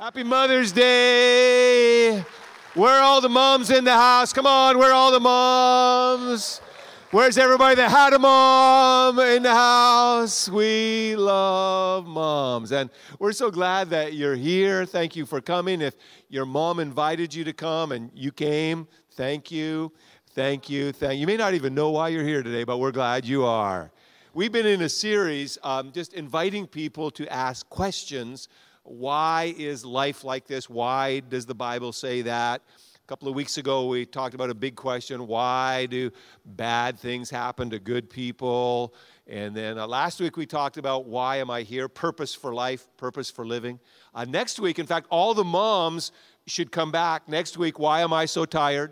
Happy Mother's Day. Where are all the moms in the house? Come on, where are all the moms? Where's everybody that had a mom in the house? We love moms. And we're so glad that you're here. Thank you for coming. If your mom invited you to come and you came, thank you. Thank you. Thank you. You may not even know why you're here today, but we're glad you are. We've been in a series um, just inviting people to ask questions. Why is life like this? Why does the Bible say that? A couple of weeks ago, we talked about a big question why do bad things happen to good people? And then uh, last week, we talked about why am I here? Purpose for life, purpose for living. Uh, next week, in fact, all the moms should come back. Next week, why am I so tired?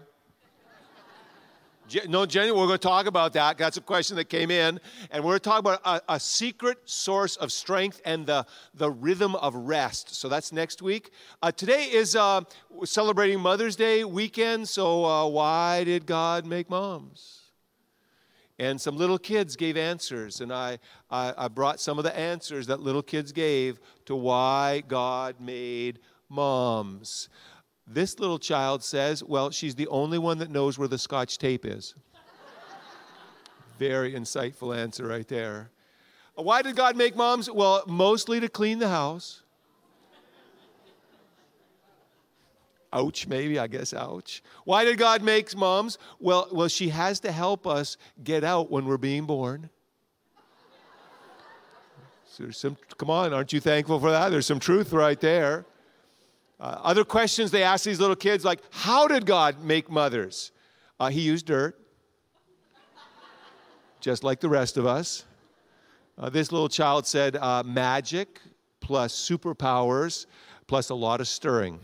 No, Jenny, we're going to talk about that. That's a question that came in. And we're going to talk about a, a, secret source of strength and the, the rhythm of rest. So that's next week. Uh, today is uh, celebrating Mother's Day weekend. So, uh, why did God make moms? And some little kids gave answers. And I, I, I brought some of the answers that little kids gave to why God made moms. This little child says, Well, she's the only one that knows where the scotch tape is. Very insightful answer right there. Why did God make moms? Well, mostly to clean the house. Ouch, maybe, I guess, ouch. Why did God make moms? Well, well, she has to help us get out when we're being born. So some, come on, aren't you thankful for that? There's some truth right there. Uh, other questions they ask these little kids, like, how did God make mothers? Uh, he used dirt, just like the rest of us. Uh, this little child said, uh, magic plus superpowers plus a lot of stirring.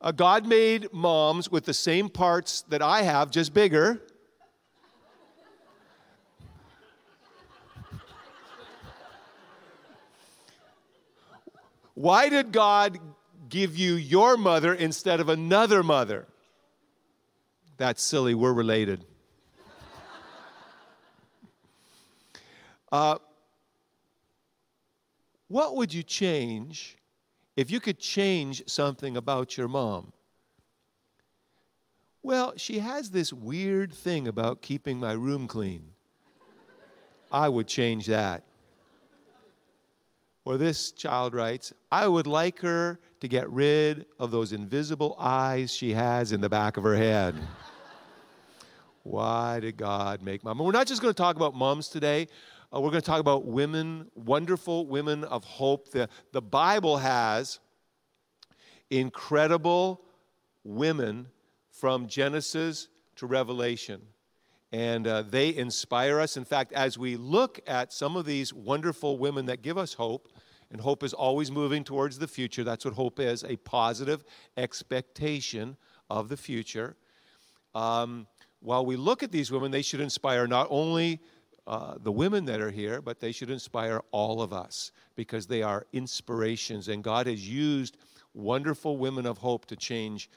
Uh, God made moms with the same parts that I have, just bigger. Why did God give you your mother instead of another mother? That's silly, we're related. Uh, what would you change if you could change something about your mom? Well, she has this weird thing about keeping my room clean. I would change that. Or this child writes, I would like her to get rid of those invisible eyes she has in the back of her head. Why did God make mom? we're not just going to talk about moms today. Uh, we're going to talk about women, wonderful women of hope. The, the Bible has incredible women from Genesis to Revelation. And uh, they inspire us. In fact, as we look at some of these wonderful women that give us hope, and hope is always moving towards the future. That's what hope is a positive expectation of the future. Um, while we look at these women, they should inspire not only uh, the women that are here, but they should inspire all of us because they are inspirations. And God has used wonderful women of hope to change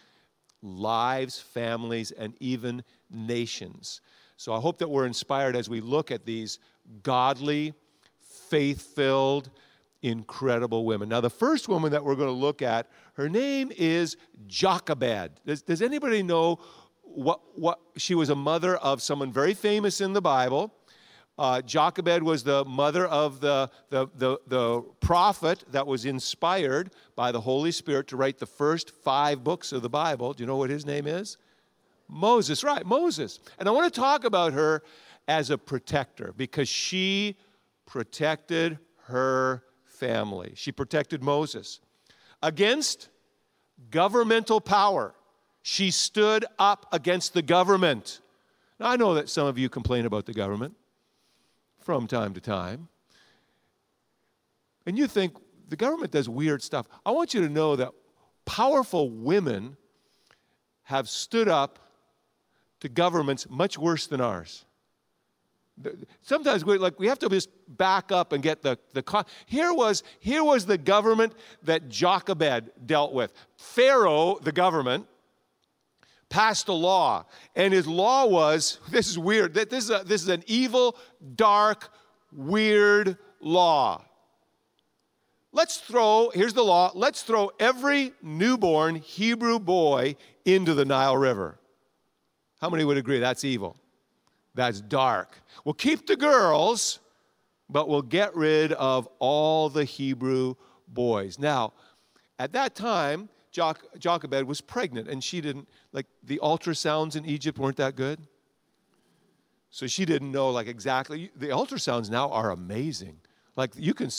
lives, families, and even nations. So I hope that we're inspired as we look at these godly, faith filled, incredible women. Now, the first woman that we're going to look at, her name is Jochebed. Does, does anybody know what, what she was a mother of someone very famous in the Bible? Uh, Jochebed was the mother of the, the, the, the prophet that was inspired by the Holy Spirit to write the first five books of the Bible. Do you know what his name is? Moses, right, Moses. And I want to talk about her as a protector because she protected her family. She protected Moses against governmental power. She stood up against the government. Now, I know that some of you complain about the government from time to time. And you think the government does weird stuff. I want you to know that powerful women have stood up to governments much worse than ours. Sometimes we like we have to just back up and get the the here was here was the government that Jochebed dealt with. Pharaoh, the government, passed a law, and his law was this is weird. that This is a, this is an evil, dark, weird law. let's throw, here's the law, let's throw every newborn Hebrew boy into the Nile River. How many would agree that's evil? That's dark. We'll keep the girls, but we'll get rid of all the Hebrew boys. Now, at that time, Jochebed was pregnant and she didn't, like, the ultrasounds in Egypt weren't that good. So she didn't know, like, exactly. The ultrasounds now are amazing. Like, you can,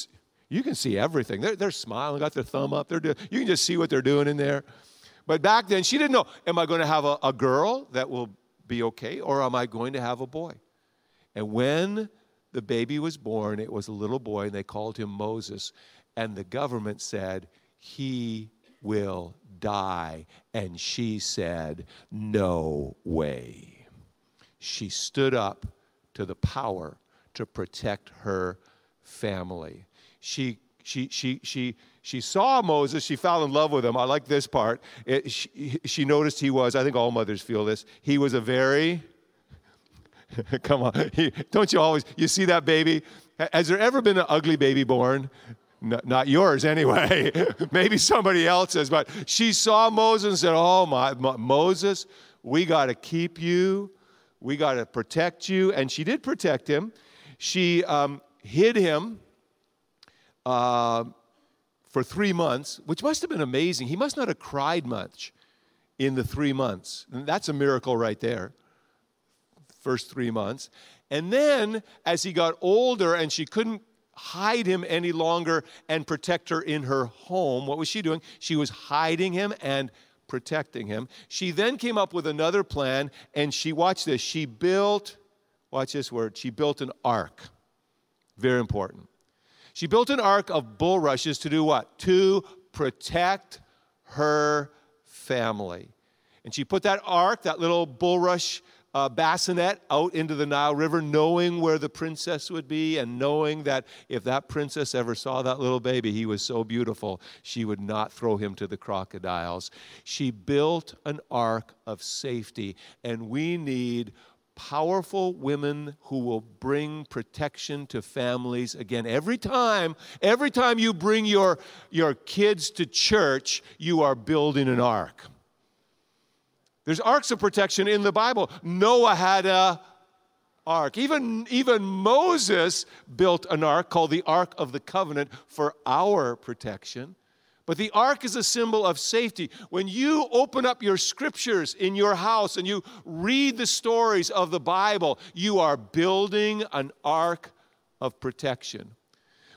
you can see everything. They're, they're smiling, got their thumb up. They're you can just see what they're doing in there. But back then, she didn't know, am I going to have a, a girl that will be okay, or am I going to have a boy? And when the baby was born, it was a little boy, and they called him Moses. And the government said, He will die. And she said, No way. She stood up to the power to protect her family. She, she, she, she, she saw Moses. She fell in love with him. I like this part. It, she, she noticed he was, I think all mothers feel this, he was a very, come on, he, don't you always, you see that baby? Has there ever been an ugly baby born? not yours anyway. Maybe somebody else's. But she saw Moses and said, Oh, my, my Moses, we got to keep you. We got to protect you. And she did protect him. She um, hid him uh, for three months, which must have been amazing. He must not have cried much in the three months. And that's a miracle right there. First three months. And then as he got older and she couldn't hide him any longer and protect her in her home, what was she doing? She was hiding him and protecting him. She then came up with another plan and she, watch this, she built, watch this word, she built an ark. Very important. She built an ark of bulrushes to do what? To protect her family. And she put that ark, that little bulrush uh, bassinet, out into the Nile River, knowing where the princess would be, and knowing that if that princess ever saw that little baby, he was so beautiful, she would not throw him to the crocodiles. She built an ark of safety, and we need powerful women who will bring protection to families again. Every time every time you bring your your kids to church you are building an ark. There's arks of protection in the bible. Noah had a ark. Even even moses built an ark called the ark of the covenant for our protection but the ark is a symbol of safety. When you open up your scriptures in your house and you read the stories of the Bible, you are building an ark of protection.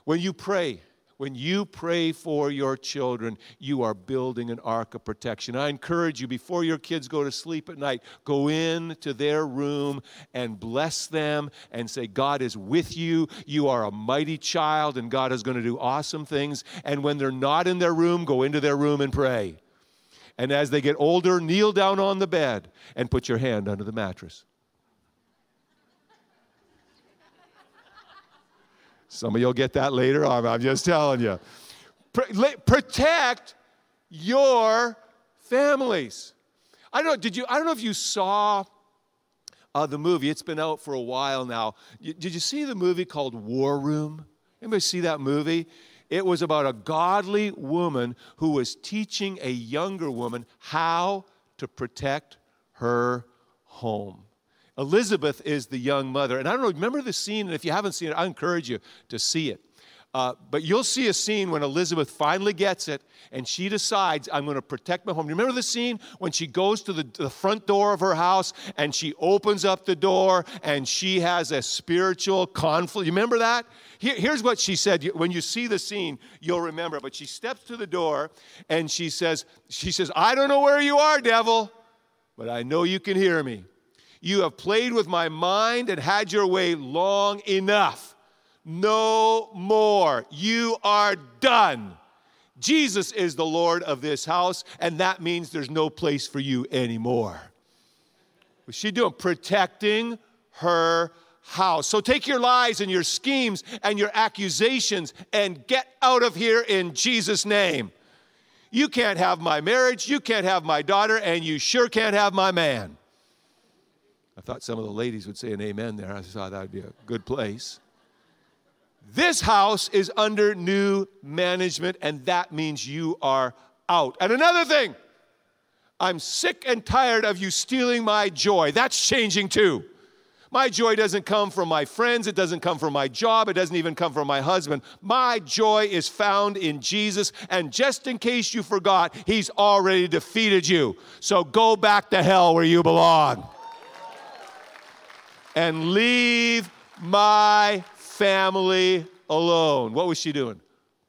When you pray, when you pray for your children, you are building an ark of protection. I encourage you, before your kids go to sleep at night, go in to their room and bless them and say, God is with you. You are a mighty child, and God is going to do awesome things. And when they're not in their room, go into their room and pray. And as they get older, kneel down on the bed and put your hand under the mattress. Some of you'll get that later on. I'm just telling you. Protect your families. I don't know. Did you? I don't know if you saw uh, the movie. It's been out for a while now. did you see the movie called War Room? Anybody see that movie? It was about a godly woman who was teaching a younger woman how to protect her home. Elizabeth is the young mother. And I don't know, remember the scene? And if you haven't seen it, I encourage you to see it. Uh, but you'll see a scene when Elizabeth finally gets it and she decides, I'm going to protect my home. Remember the scene when she goes to the, the, front door of her house and she opens up the door and she has a spiritual conflict? You remember that? Here, here's what she said. When you see the scene, you'll remember. But she steps to the door and she says, she says, I don't know where you are, devil, but I know you can hear me. You have played with my mind and had your way long enough. No more. You are done. Jesus is the Lord of this house, and that means there's no place for you anymore. What's she doing? Protecting her house. So take your lies and your schemes and your accusations and get out of here in Jesus' name. You can't have my marriage, you can't have my daughter, and you sure can't have my man. I thought some of the ladies would say an amen there. I thought that would be a good place. This house is under new management, and that means you are out. And another thing, I'm sick and tired of you stealing my joy. That's changing too. My joy doesn't come from my friends. It doesn't come from my job. It doesn't even come from my husband. My joy is found in Jesus. And just in case you forgot, He's already defeated you. So go back to hell where you belong. And leave my family alone. What was she doing?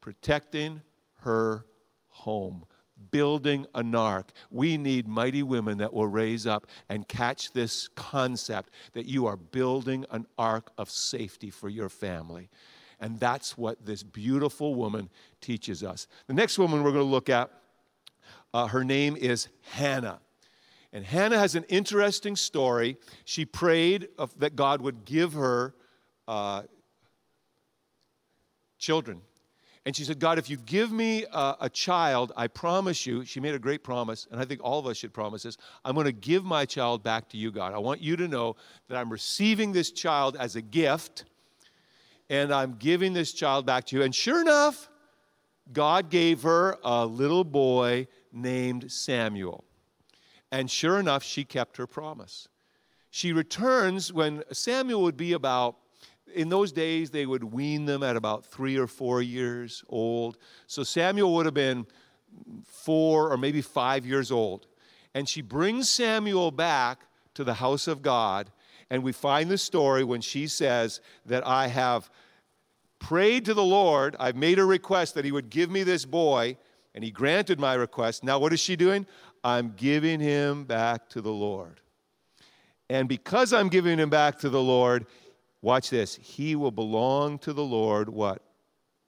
Protecting her home building an ark. We need mighty women that will raise up and catch this concept that you are building an ark of safety for your family. And that's what this beautiful woman teaches us. The next woman we're going to look at, uh, her name is Hannah. And Hannah has an interesting story. She prayed of, that God would give her uh, children. And she said, God, if you give me a, a, child, I promise you, she made a great promise, and I think all of us should promise this I'm going to give my child back to you, God. I want you to know that I'm receiving this child as a gift, and I'm giving this child back to you. And sure enough, God gave her a little boy named Samuel. And sure enough, she kept her promise. She returns when Samuel would be about in those days, they would wean them at about three or four years old. So Samuel would have been four or maybe five years old. And she brings Samuel back to the house of God. And we find the story when she says that I have prayed to the Lord. I've made a request that he would give me this boy, and he granted my request. Now, what is she doing? I'm giving him back to the Lord. And because I'm giving him back to the Lord, Watch this. He will belong to the Lord what?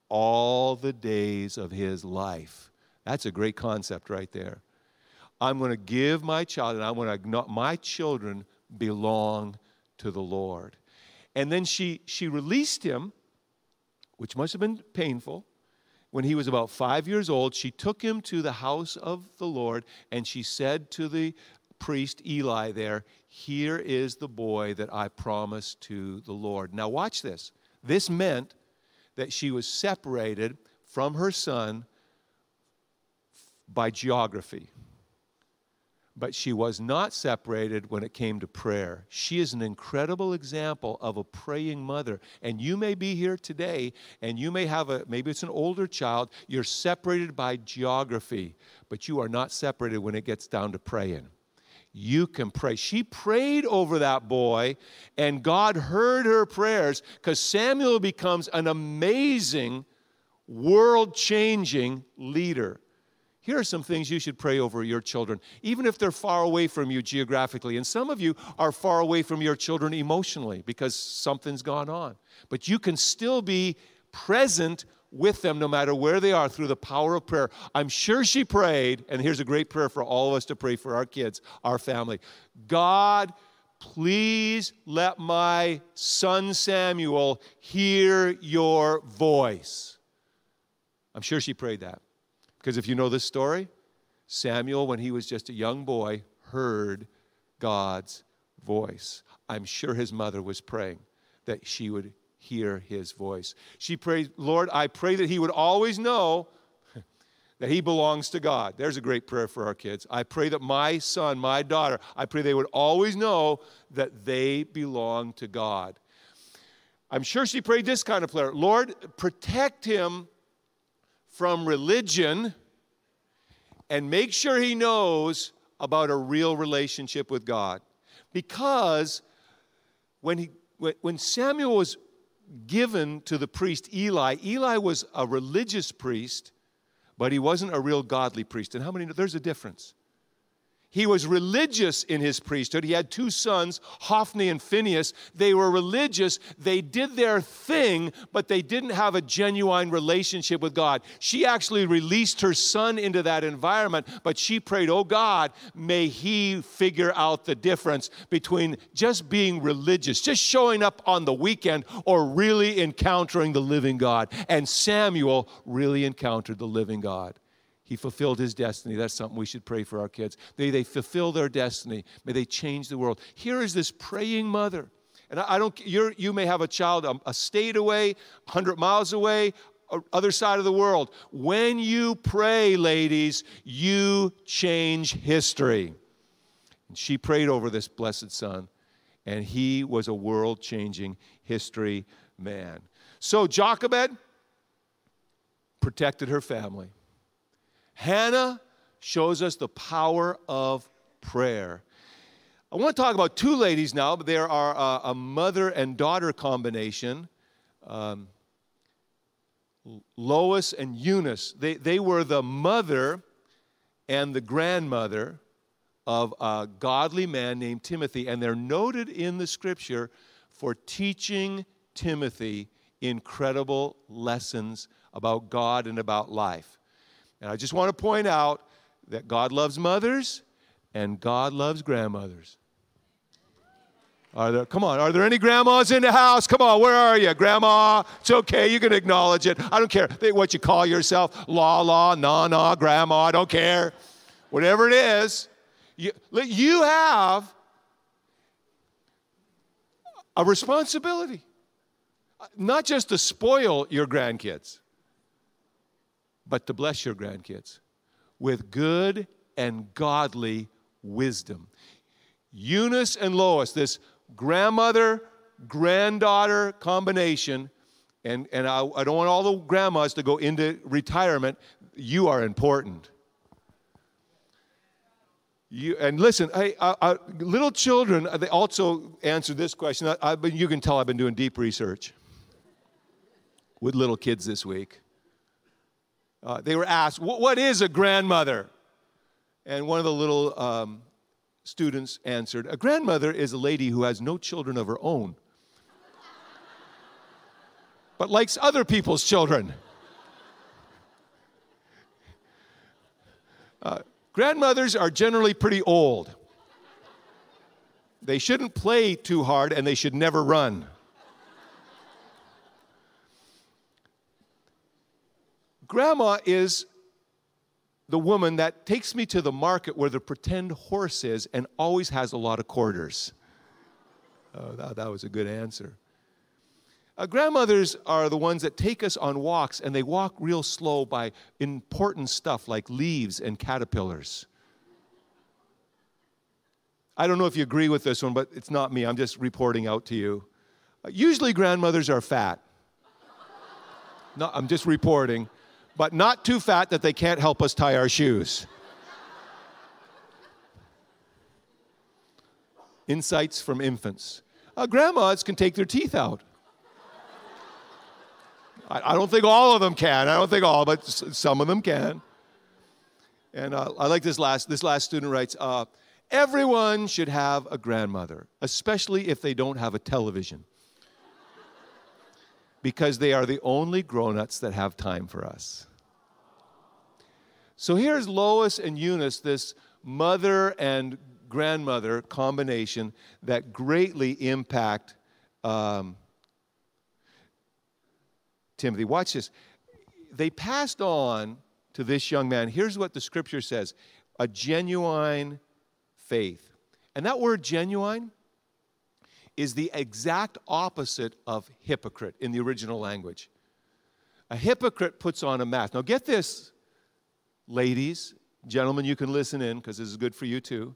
All the days of his life. That's a great concept right there. I'm going to give my child, and I want to, my children belong to the Lord. And then she, she released him, which must have been painful. When he was about five years old, she took him to the house of the Lord, and she said to the priest Eli there, Here is the boy that I promised to the Lord. Now, watch this. This meant that she was separated from her son by geography. But she was not separated when it came to prayer. She is an incredible example of a praying mother. And you may be here today and you may have a, maybe it's an older child, you're separated by geography, but you are not separated when it gets down to praying you can pray. She prayed over that boy, and God heard her prayers because Samuel becomes an amazing, world changing leader. Here are some things you should pray over your children, even if they're far away from you geographically. And some of you are far away from your children emotionally because something's gone on. But you can still be present with them no matter where they are through the power of prayer. I'm sure she prayed, and here's a great prayer for all of us to pray for our kids, our family. God, please let my son Samuel hear your voice. I'm sure she prayed that. Because if you know this story, Samuel, when he was just a young boy, heard God's voice. I'm sure his mother was praying that she would hear his voice. She prayed, Lord, I pray that he would always know that he belongs to God. There's a great prayer for our kids. I pray that my son, my daughter, I pray they would always know that they belong to God. I'm sure she prayed this kind of prayer Lord, protect him from religion and make sure he knows about a real relationship with God. Because when, he, when Samuel was given to the priest Eli. Eli was a religious priest, but he wasn't a real godly priest. And how many know there's a difference? He was religious in his priesthood. He had two sons, Hophni and Phineas. They were religious. They did their thing, but they didn't have a genuine relationship with God. She actually released her son into that environment, but she prayed, Oh God, may he figure out the difference between just being religious, just showing up on the weekend, or really encountering the living God. And Samuel really encountered the living God. He fulfilled his destiny. That's something we should pray for our kids. May they fulfill their destiny. May they change the world. Here is this praying mother. And I, don't, you're, you may have a child a, a state away, 100 miles away, uh, other side of the world. When you pray, ladies, you change history. And she prayed over this blessed son, and he was a world changing history man. So Jochebed protected her family. Hannah shows us the power of prayer. I want to talk about two ladies now, but there are a, a mother and daughter combination. Um, Lois and Eunice, they, they were the mother and the grandmother of a godly man named Timothy, and they're noted in the scripture for teaching Timothy incredible lessons about God and about life. And I just want to point out that God loves mothers and God loves grandmothers. Are there, come on, are there any grandmas in the house? Come on, where are you? Grandma, it's okay, you can acknowledge it. I don't care what you call yourself, la la, na na, grandma, I don't care. Whatever it is, you, you have a responsibility. Not just to spoil your grandkids, but to bless your grandkids with good and godly wisdom. Eunice and Lois, this grandmother granddaughter combination, and, and I, I don't want all the grandmas to go into retirement. You are important. You, and listen, hey, uh, uh, little children, uh, they also answer this question. I, I, you can tell I've been doing deep research with little kids this week. Uh, they were asked, What is a grandmother? And one of the little um, students answered, A grandmother is a lady who has no children of her own, but likes other people's children. Uh, grandmothers are generally pretty old. They shouldn't play too hard and they should never run. Grandma is the woman that takes me to the market where the pretend horse is and always has a lot of quarters. Oh, that, that was a good answer. Uh, grandmothers are the ones that take us on walks and they walk real slow by important stuff like leaves and caterpillars. I don't know if you agree with this one, but it's not me. I'm just reporting out to you. Uh, usually, grandmothers are fat. no, I'm just reporting but not too fat that they can't help us tie our shoes. Insights from infants. Uh, grandmas can take their teeth out. I, I, don't think all of them can. I don't think all, but s- some of them can. And uh, I like this last. This last student writes, uh, "Everyone should have a grandmother, especially if they don't have a television." Because they are the only grown-ups that have time for us. So here's Lois and Eunice, this mother and grandmother combination that greatly impact um, Timothy. Watch this. They passed on to this young man. Here's what the scripture says a genuine faith. And that word genuine is the exact opposite of hypocrite in the original language. A hypocrite puts on a mask. Now, get this, ladies, gentlemen, you can listen in because this is good for you too.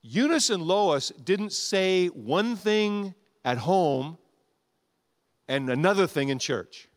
Eunice and Lois didn't say one thing at home and another thing in church.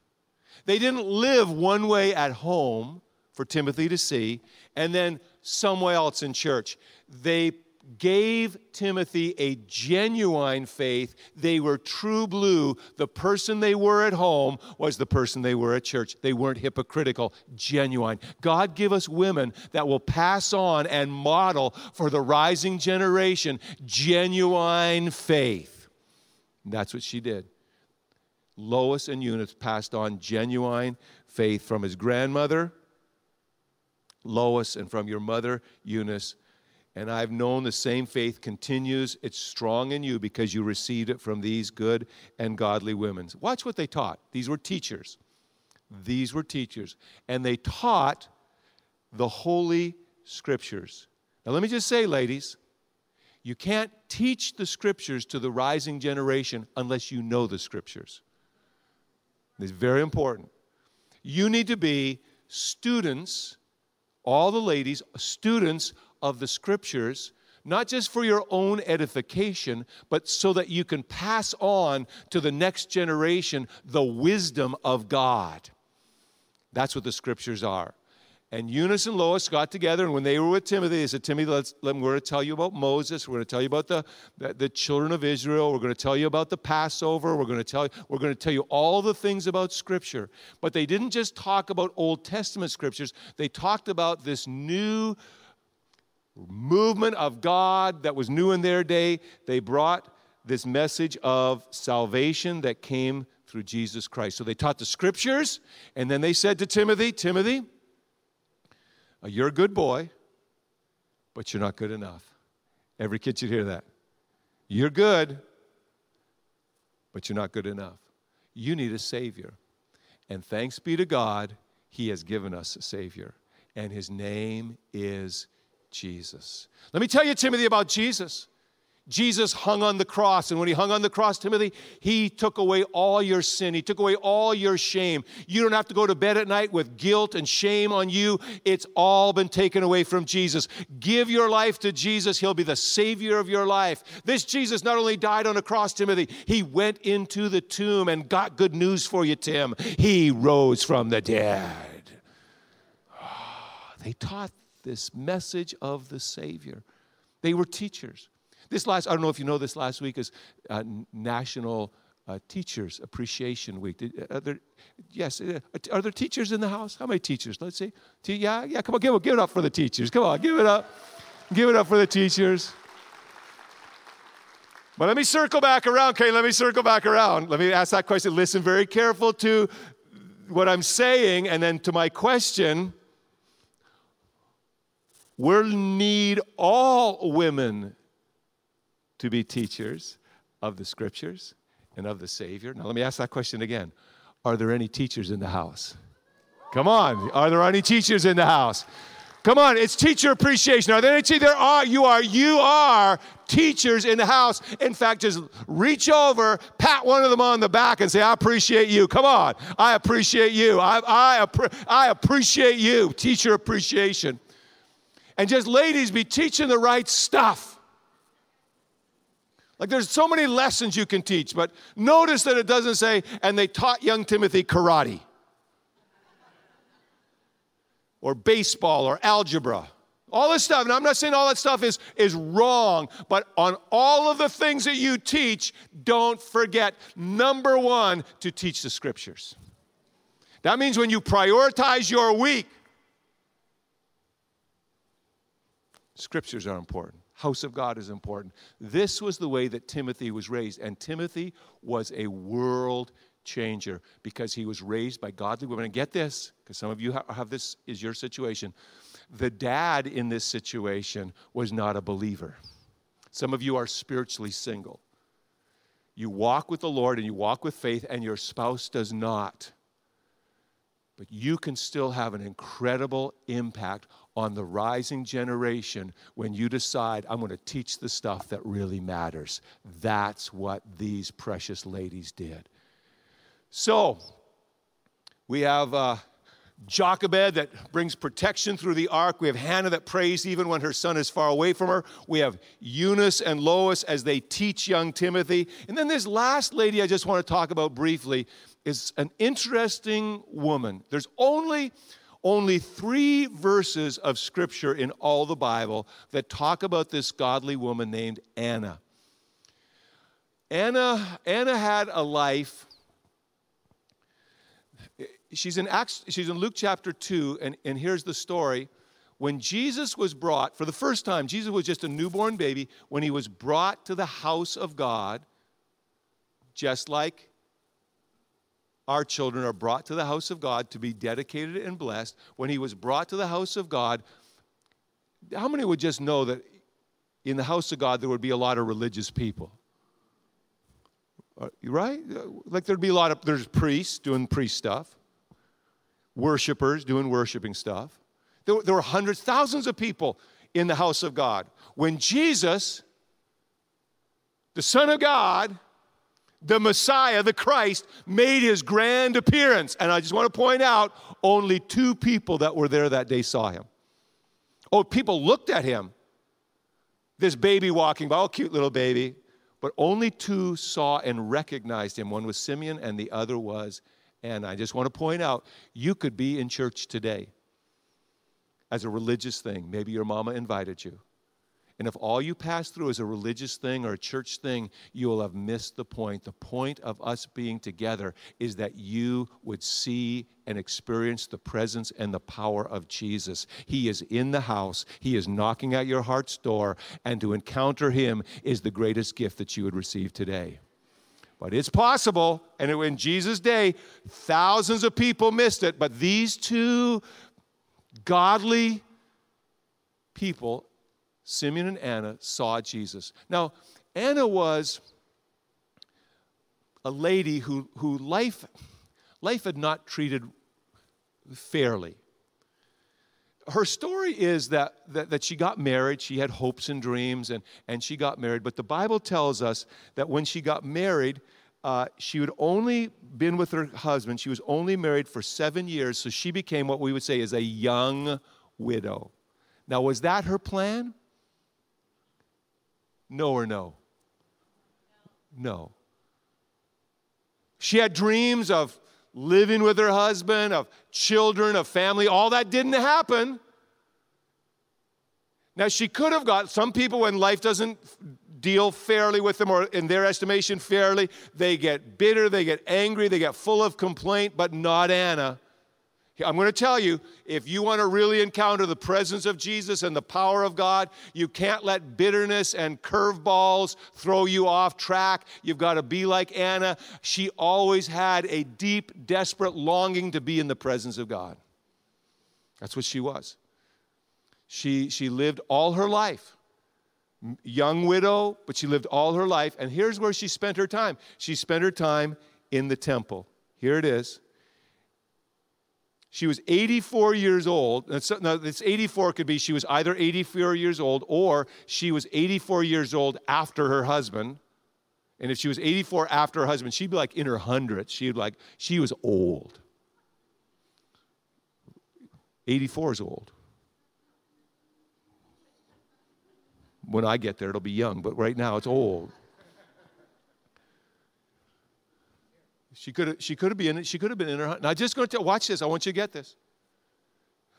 They didn't live one way at home for Timothy to see and then somewhere else in church. They gave Timothy a genuine faith. They were true blue. The person they were at home was the person they were at church. They weren't hypocritical, genuine. God give us women that will pass on and model for the rising generation genuine faith. that's what she did. Lois and Eunice passed on genuine faith from his grandmother, Lois, and from your mother, Eunice and I've known the same faith continues. It's strong in you because you received it from these good and godly women. Watch what they taught. These were teachers. These were teachers. And they taught the Holy Scriptures. Now, let me just say, ladies, You can't teach the scriptures to the rising generation unless you know the scriptures. It's very important. You need to be students, all the ladies, students of the scriptures, not just for your own edification, but so that you can pass on to the next generation the wisdom of God. That's what the scriptures are. And Eunice and Lois got together, and when they were with Timothy, they said, Timothy, let's, let, we're going to tell you about Moses. We're going to tell you about the, the, the children of Israel. We're going to tell you about the Passover. We're going, to tell, we're going to tell you all the things about Scripture. But they didn't just talk about Old Testament Scriptures, they talked about this new movement of God that was new in their day. They brought this message of salvation that came through Jesus Christ. So they taught the Scriptures, and then they said to Timothy, Timothy, uh, you're a good boy, but you're not good enough. Every kid should hear that. You're good, but you're not good enough. You need a Savior. And thanks be to God, He has given us a Savior. And His name is Jesus. Let me tell you, Timothy, about Jesus. Jesus hung on the cross, and when he hung on the cross, Timothy, he took away all your sin. He took away all your shame. You don't have to go to bed at night with guilt and shame on you. It's all been taken away from Jesus. Give your life to Jesus, he'll be the Savior of your life. This Jesus not only died on a cross, Timothy, he went into the tomb and got good news for you, Tim. He rose from the dead. Ah, they taught this message of the Savior, they were teachers. This last, I don't know if you know this last week is uh, National uh, Teachers Appreciation Week. Did, uh, are there, yes, uh, are there teachers in the house? How many teachers? Let's see. yeah, yeah, come on, give, give it up for the teachers. Come on, give it up. Give it up for the teachers. But let me circle back around, okay? Let me circle back around. Let me ask that question. Listen very careful to what I'm saying and then to my question. We'll need all women to be teachers of the scriptures and of the Savior. Now, let me ask that question again Are there any teachers in the house? Come on, are there any teachers in the house? Come on, it's teacher appreciation. Are there any There are, you are, you are teachers in the house. In fact, just reach over, pat one of them on the back and say, I appreciate you. Come on, I appreciate you. I, I, I appreciate you. Teacher appreciation. And just ladies, be teaching the right stuff. Like there's so many lessons you can teach, but notice that it doesn't say, and they taught young Timothy karate or baseball or algebra. All this stuff, and I'm not saying all that stuff is, is wrong, but on all of the things that you teach, don't forget number one, to teach the scriptures. That means when you prioritize your week, scriptures are important house of God is important. This was the way that Timothy was raised, and Timothy was a world changer because he was raised by godly women. And get this, because some of you have this is your situation. The dad in this situation was not a believer. Some of you are spiritually single. You walk with the Lord and you walk with faith, and your spouse does not. But you can still have an incredible impact on the rising generation when you decide, I'm going to teach the stuff that really matters. That's what these precious ladies did. So, we have uh, Jochebed that brings protection through the ark. We have Hannah that prays even when her son is far away from her. We have Eunice and Lois as they teach young Timothy. And then this last lady I just want to talk about briefly is an interesting woman. There's only only three verses of scripture in all the Bible that talk about this godly woman named Anna. Anna, Anna had a life. She's in, Acts, she's in Luke chapter 2, and, and here's the story. When Jesus was brought, for the first time, Jesus was just a newborn baby. When he was brought to the house of God, just like our children are brought to the house of God to be dedicated and blessed. When he was brought to the house of God, how many would just know that in the house of God there would be a lot of religious people? Uh, right? Like there'd be a lot of, there's priests doing priest stuff, worshipers doing worshiping stuff. There, there were hundreds, thousands of people in the house of God. When Jesus the Son of God, the Messiah, the Christ, made his grand appearance. And I just want to point out only two people that were there that day saw him. Oh, people looked at him. This baby walking by, oh, cute little baby. But only two saw and recognized him. One was Simeon, and the other was Anna. I just want to point out you could be in church today as a religious thing. Maybe your mama invited you. And if all you pass through is a religious thing or a church thing, you will have missed the point. The point of us being together is that you would see and experience the presence and the power of Jesus. He is in the house, He is knocking at your heart's door, and to encounter Him is the greatest gift that you would receive today. But it's possible, and in Jesus' day, thousands of people missed it, but these two godly people Simeon and Anna saw Jesus. Now, Anna was a lady who, who life, life had not treated fairly. Her story is that, that, that she got married, she had hopes and dreams, and, and she got married. But the Bible tells us that when she got married, uh, she had only been with her husband, she was only married for seven years, so she became what we would say is a young widow. Now, was that her plan? No or no? No. She had dreams of living with her husband, of children, of family. All that didn't happen. Now, she could have got some people, when life doesn't deal fairly with them, or in their estimation, fairly, they get bitter, they get angry, they get full of complaint, but not Anna. I'm going to tell you if you want to really encounter the presence of Jesus and the power of God, you can't let bitterness and curveballs throw you off track. You've got to be like Anna. She always had a deep, desperate longing to be in the presence of God. That's what she was. She, she lived all her life. Young widow, but she lived all her life. And here's where she spent her time she spent her time in the temple. Here it is. She was 84 years old. Uh, now, this 84 could be she was either 84 years old or she was 84 years old after her husband. And if she was 84 after her husband, she'd be like in her hundreds. She'd like, she was old. 84 is old. When I get there, it'll be young, but right now it's old. She could have, she could have been she could have been in her. Now, just going to watch this. I want you to get this.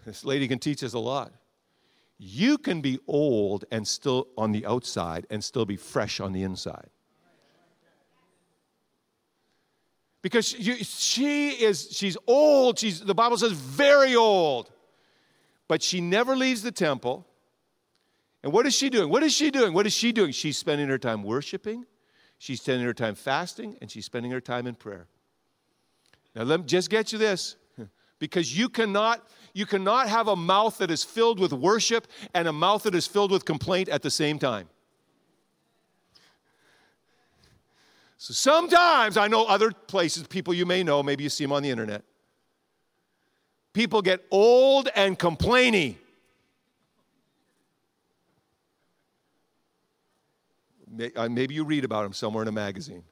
This lady can teach us a lot. You can be old and still on the outside and still be fresh on the inside. Because she is she's old. She's the Bible says very old, but she never leaves the temple. And what is she doing? What is she doing? What is she doing? She's spending her time worshiping She's spending her time fasting and she's spending her time in prayer. Now, let me just get you this because you cannot you cannot have a mouth that is filled with worship and a mouth that is filled with complaint at the same time. So sometimes I know other places, people you may know, maybe you see them on the internet. People get old and complainy. Uh, Uh, maybe you read about him somewhere in a magazine.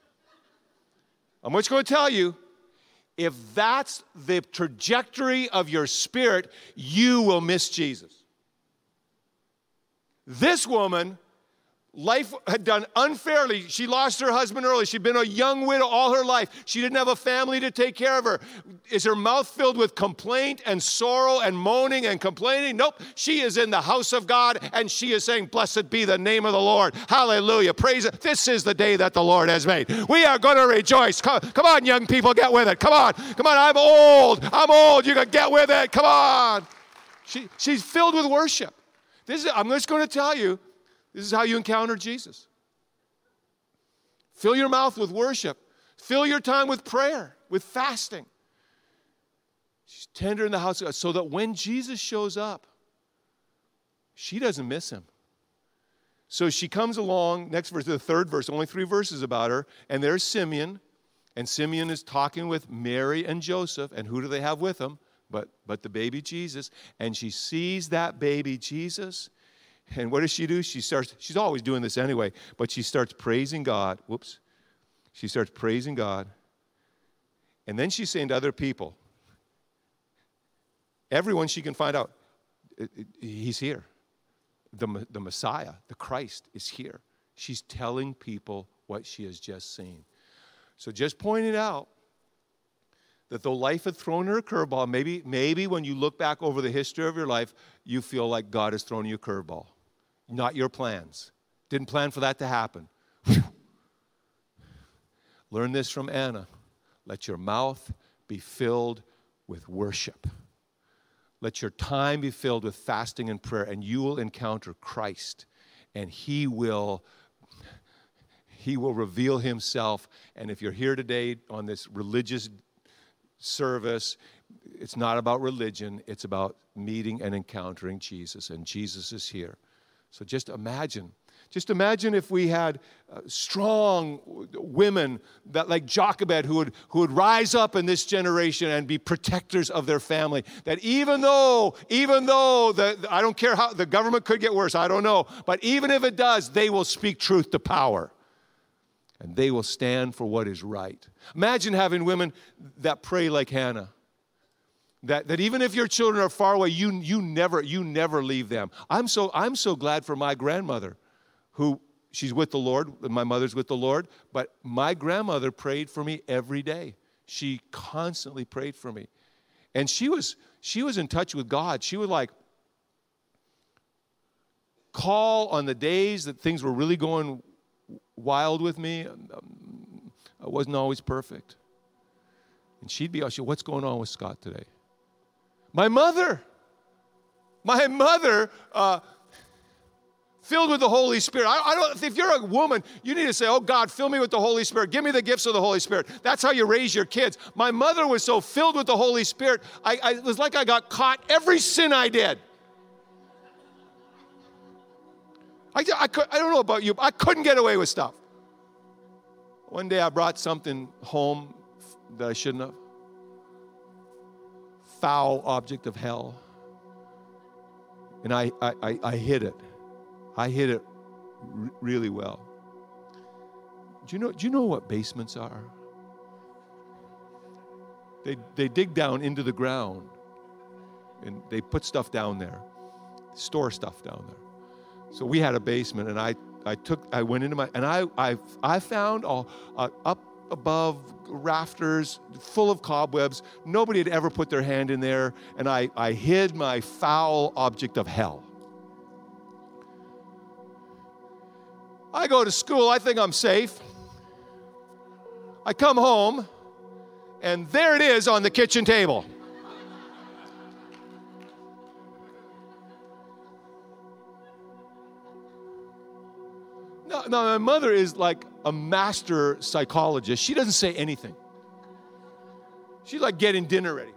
I'm just going to tell you if that's the trajectory of your spirit, you will miss Jesus. This woman life had done unfairly. She lost her husband early. She'd been a young widow all her life. She didn't have a family to take care of her. Is her mouth filled with complaint and sorrow and moaning and complaining? Nope. She is in the house of God and she is saying, Blessed be the name of the Lord. Hallelujah. Praise it. This is the day that the Lord has made. We are going to rejoice. Come, come on, young people, get with it. Come on. Come on. I'm old. I'm old. You can get with it. Come on. She, she's filled with worship. This is, I'm just going to tell you, this is how you encounter Jesus. Fill your mouth with worship. Fill your time with prayer, with fasting. She's tender in the house so that when Jesus shows up, she doesn't miss him. So she comes along, next verse, the third verse, only three verses about her, and there's Simeon, and Simeon is talking with Mary and Joseph, and who do they have with them? But, but the baby Jesus. And she sees that baby Jesus, And what does she do? She starts, she's always doing this anyway, but she starts praising God. Whoops. She starts praising God. And then she's saying to other people, everyone she can find out, He's here. The, the Messiah, the Christ, is here. She's telling people what she has just seen. So just pointing out that though life had thrown her a curveball, maybe, maybe when you look back over the history of your life, you feel like God has thrown you a curveball. Not your plans. Didn't plan for that to happen. Learn this from Anna. Let your mouth be filled with worship. Let your time be filled with fasting and prayer, and you will encounter Christ, and He will. He will reveal himself. And if you're here today on this religious service, it's not about religion, it's about meeting and encountering Jesus. And Jesus is here. So just imagine just imagine if we had uh, strong women that like Jochebed who would, who would rise up in this generation and be protectors of their family. That even though, even though the, I don't care how the government could get worse, I don't know, but even if it does, they will speak truth to power. And they will stand for what is right. Imagine having women that pray like Hannah. That, that even if your children are far away, you, you, never, you never leave them. I'm so, I'm so glad for my grandmother who she's with the Lord, my mother's with the Lord, but my grandmother prayed for me every day. She constantly prayed for me. And she was she was in touch with God. She would like call on the days that things were really going wild with me. Um, I wasn't always perfect. And she'd be asking, What's going on with Scott today? My mother, my mother, uh, filled with the Holy Spirit. I, I, don't, if you're a woman, you need to say, Oh God, fill me with the Holy Spirit. Give me the gifts of the Holy Spirit. That's how you raise your kids. My mother was so filled with the Holy Spirit, I, I, it was like I got caught every sin I did. I, I, could, I don't know about you, but I couldn't get away with stuff. One day I brought something home that I shouldn't have. Foul object of hell. And I, I, I, I hid it. I hit it r- really well. Do you know, do you know what basements are? They, they dig down into the ground and they put stuff down there, store stuff down there. So we had a basement, and I, I took, I went into my, and I, I, I found all uh, up above rafters full of cobwebs. Nobody had ever put their hand in there, and I, I hid my foul object of hell. I go to school, I think I'm safe. I come home, and there it is on the kitchen table. No, no, my mother is like a master psychologist. She doesn't say anything. She's like getting dinner ready.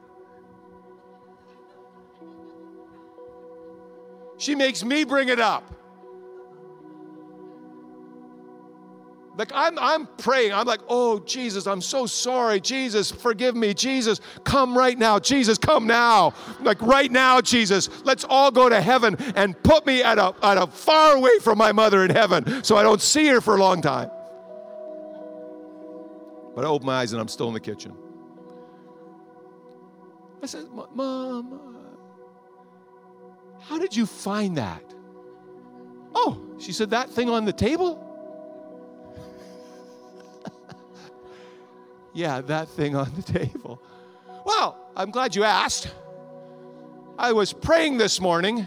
She makes me bring it up. Like I'm, I'm praying. I'm like, oh, Jesus, I'm so sorry. Jesus, forgive me. Jesus, come right now. Jesus, come now. Like right now, Jesus, let's all go to heaven and put me at a, at a far away from my mother in heaven so I don't see her for a long time. But I open my eyes and I'm still in the kitchen. I said, Mom, how did you find that? Oh, she said, that thing on the table? Yeah, that thing on the table. Well, I'm glad you asked. I was praying this morning,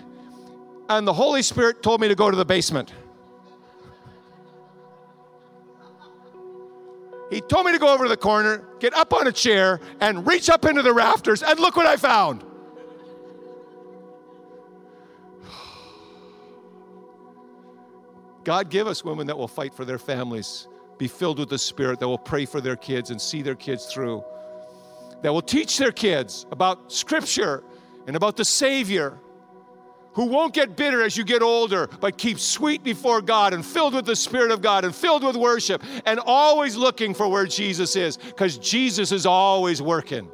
and the Holy Spirit told me to go to the basement. He told me to go over to the corner, get up on a chair, and reach up into the rafters, and look what I found. God give us women that will fight for their families be filled with the Spirit, that will pray for their kids and see their kids through, that will teach their kids about Scripture and about the Savior, who won't get bitter as you get older, but keep sweet before God and filled with the Spirit of God and filled with worship and always looking for where Jesus is, because Jesus is always working.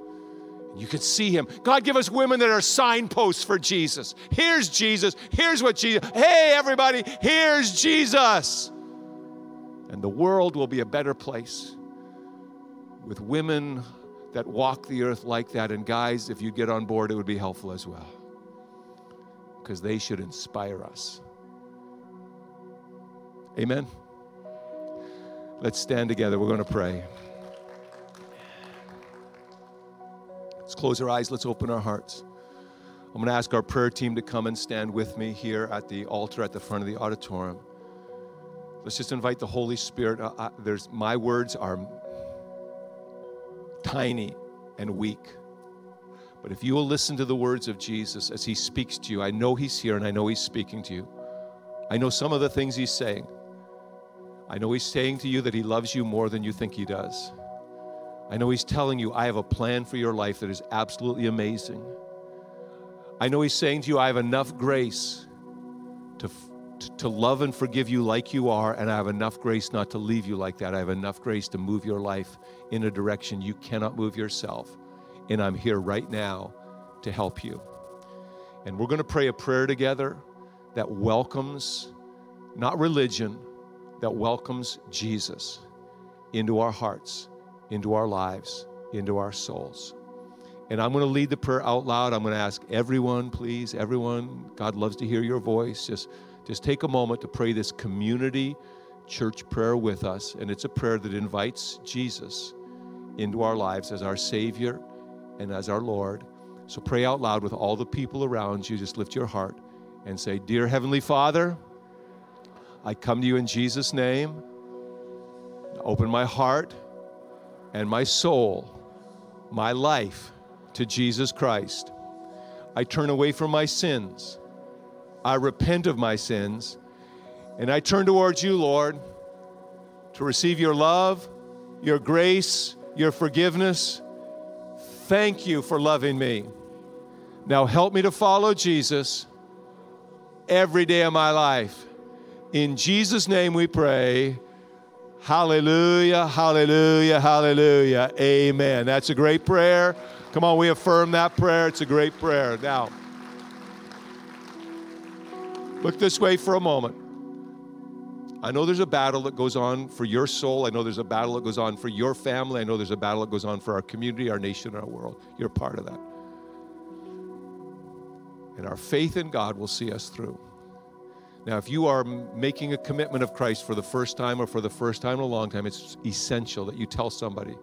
You can see him. God, give us women that are signposts for Jesus. Here's Jesus. Here's what Jesus. Hey, everybody, here's Jesus. And the world will be a better place with women that walk the earth like that. And guys, if you get on board, it would be helpful as well. Because they should inspire us. Amen. Let's stand together. We're going to pray. Let's close our eyes. Let's open our hearts. I'm going to ask our prayer team to come and stand with me here at the altar at the front of the auditorium. Let's just invite the Holy Spirit. Uh, uh, there's my words are tiny and weak. But if you will listen to the words of Jesus as he speaks to you, I know he's here and I know he's speaking to you. I know some of the things he's saying. I know he's saying to you that he loves you more than you think he does. I know he's telling you, I have a plan for your life that is absolutely amazing. I know he's saying to you, I have enough grace to, to love and forgive you like you are, and I have enough grace not to leave you like that. I have enough grace to move your life in a direction you cannot move yourself. And I'm here right now to help you. And we're going to pray a prayer together that welcomes not religion, that welcomes Jesus into our hearts, into our lives, into our souls. And I'm going to lead the prayer out loud. I'm going to ask everyone, please, everyone, God loves to hear your voice. Just, just take a moment to pray this community church prayer with us. And it's a prayer that invites Jesus into our lives as our Savior and as our Lord. So pray out loud with all the people around you. Just lift your heart and say, Dear Heavenly Father, I come to you in Jesus' name. Open my heart and my soul, my life to Jesus Christ. I turn away from my sins. I repent of my sins. And I turn towards you, Lord, to receive your love, your grace, your forgiveness. Thank you for loving me. Now help me to follow Jesus every day of my life. In Jesus' name we pray. Hallelujah, hallelujah, hallelujah. Amen. That's a great prayer. Come on, we affirm that prayer. It's a great prayer. Now, look this way for a moment. I know there's a battle that goes on for your soul. I know there's a battle that goes on for your family. I know there's a battle that goes on for our community, our nation, our world. You're part of that. And our faith in God will see us through. Now, if you are making a commitment of Christ for the first time or for the first time in a long time, it's essential that you tell somebody.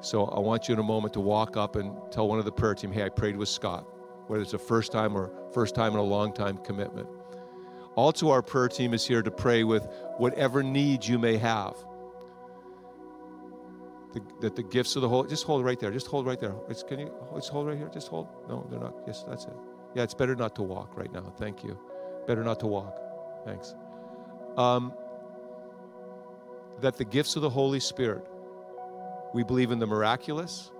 So I want you in a moment to walk up and tell one of the prayer team, hey, I prayed with Scott, whether it's a first time or first time in a long time commitment. Also, our prayer team is here to pray with whatever needs you may have. The, that the gifts of the Holy, just hold right there. Just hold right there. It's, can you just hold right here? Just hold. No, they're not. Yes, that's it. Yeah, it's better not to walk right now. Thank you. Better not to walk. Thanks. Um, that the gifts of the Holy Spirit, we believe in the miraculous,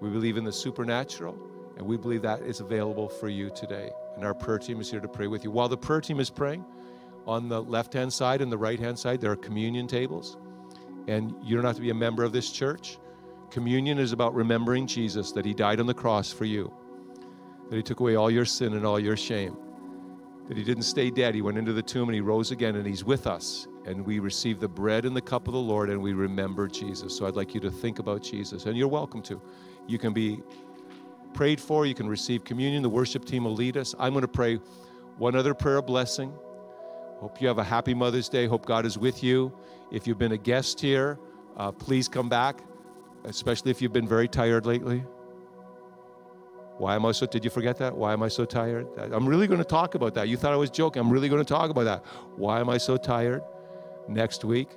we believe in the supernatural, and we believe that is available for you today. And our prayer team is here to pray with you. While the prayer team is praying, on the left hand side and the right hand side, there are communion tables. And you don't have to be a member of this church. Communion is about remembering Jesus, that He died on the cross for you, that He took away all your sin and all your shame that he didn't stay dead. He went into the tomb and he rose again, and he's with us. And we receive the bread and the cup of the Lord, and we remember Jesus. So I'd like you to think about Jesus, and you're welcome to. You can be prayed for, you can receive communion. The worship team will lead us. I'm going to pray one other prayer of blessing. Hope you have a happy Mother's Day. Hope God is with you. If you've been a guest here, uh, please come back, especially if you've been very tired lately. Why am I so, did you forget that? Why am I so tired? I'm really going to talk about that. You thought I was joking. I'm really going to talk about that. Why am I so tired? Next week.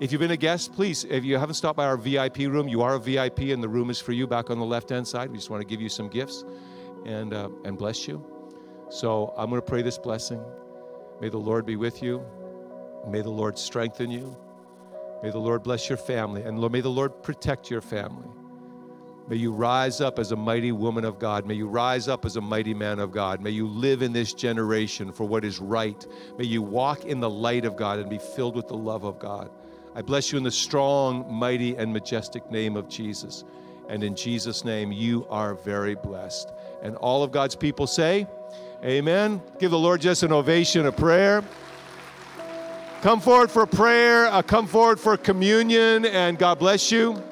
If you've been a guest, please, if you haven't stopped by our VIP room, you are a VIP and the room is for you back on the left hand side. We just want to give you some gifts and, uh, and bless you. So I'm going to pray this blessing. May the Lord be with you. May the Lord strengthen you. May the Lord bless your family. And may the Lord protect your family. May you rise up as a mighty woman of God. May you rise up as a mighty man of God. May you live in this generation for what is right. May you walk in the light of God and be filled with the love of God. I bless you in the strong, mighty, and majestic name of Jesus. And in Jesus' name, you are very blessed. And all of God's people say, Amen. Give the Lord just an ovation of prayer. Come forward for prayer, uh, come forward for communion, and God bless you.